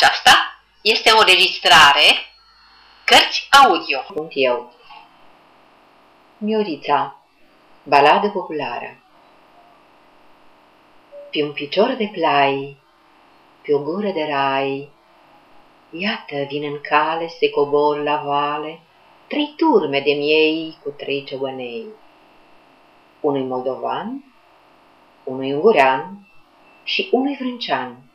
Aceasta este o registrare Cărți audio. Sunt eu. Miorița, baladă populară. Pe un picior de plai, pe o gură de rai, Iată vin în cale, se cobor la vale, Trei turme de miei cu trei cebănei. Unui moldovan, unui ungurean și unui vrâncean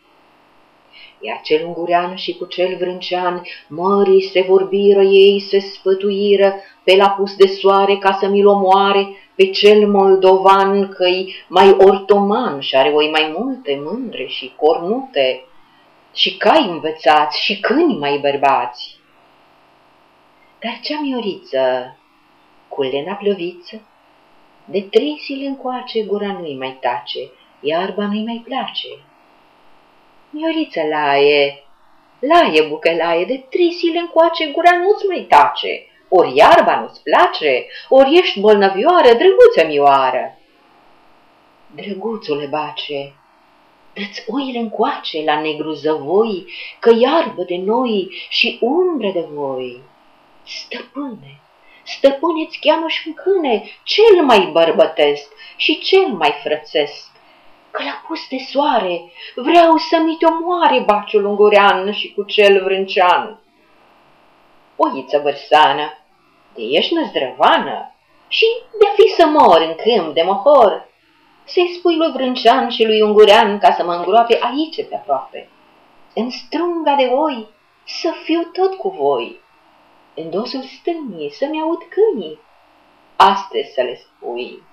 iar cel ungurean și cu cel vrâncean, mării se vorbiră ei, se spătuiră, pe la pus de soare ca să mi-l omoare, pe cel moldovan că-i mai ortoman și are oi mai multe mândre și cornute, și cai învățați și câini mai bărbați. Dar cea mioriță, cu lena plăviță, de trei zile încoace gura nu-i mai tace, iarba nu-i mai place. Mioriță laie, laie bucălaie, de trei zile încoace gura nu-ți mai tace, ori iarba nu-ți place, ori ești bolnăvioară, drăguță mioară. Drăguțule bace, dă-ți oile încoace la negru zăvoi, că iarbă de noi și umbre de voi. Stăpâne, stăpâne-ți cheamă și câine, cel mai bărbătesc și cel mai frățesc că l-a pus de soare, vreau să mi te omoare baciul ungurean și cu cel vrâncean. Oiță vărsană, de ești năzdrăvană și de fi să mor în câmp de mohor, să-i spui lui vrâncean și lui ungurean ca să mă îngroape aici pe aproape. În strunga de oi să fiu tot cu voi, în dosul stângii să-mi aud câinii, astăzi să le spui,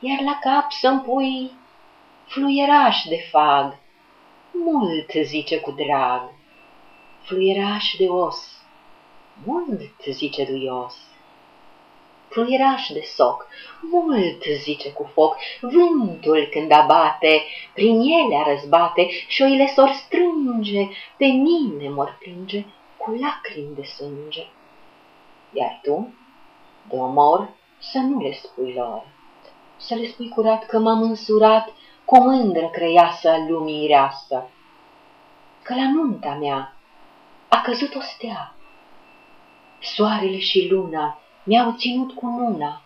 iar la cap să-mi pui fluieraș de fag, mult zice cu drag, fluieraș de os, mult zice duios. Fluieraș de soc, mult zice cu foc, vântul când abate, prin ele a răzbate și oile s-or strânge, pe mine mor plânge cu lacrimi de sânge. Iar tu, de omor, să nu le spui lor, să le spui curat că m-am însurat cu o mândră crăiasă a lumii reasă, că la nunta mea a căzut o stea. Soarele și luna mi-au ținut cu nuna.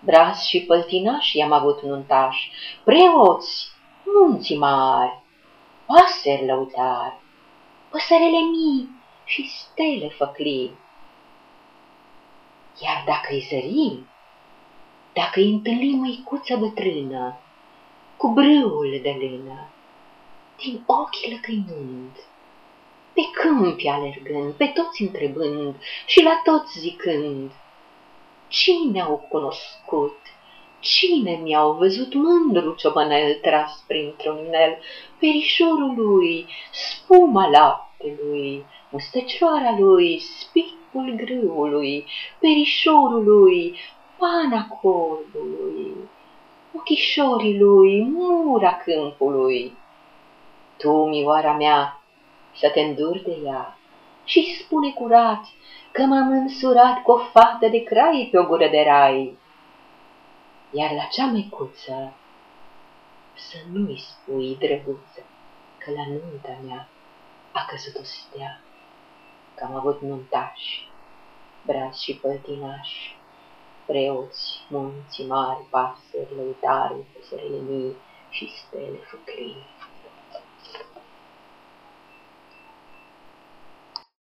Braz și păltinași i-am avut nuntași, preoți, munții mari, paseri lăutari, păsărele mii și stele făclii. Iar dacă-i zărim, dacă-i întâlnim măicuță bătrână, cu brâul de lână, din ochi lăcăinând, pe câmpi alergând, pe toți întrebând și la toți zicând, Cine au cunoscut? Cine mi-au văzut mândru ciobănel tras printr-un inel, perișorul lui, spuma laptelui, mustăcioara lui, spicul grâului, perișorul lui, pana corbului, ochișorii lui, mura câmpului. Tu, mioara mea, să te înduri de ea și spune curat că m-am însurat cu o fată de crai pe o gură de rai. Iar la cea măicuță să nu-i spui, drăguță, că la nunta mea a căzut o stea, că am avut nuntași, brați și păltinași preoți, monti, mari, passeri, lautari, serleni, cistele, succhini.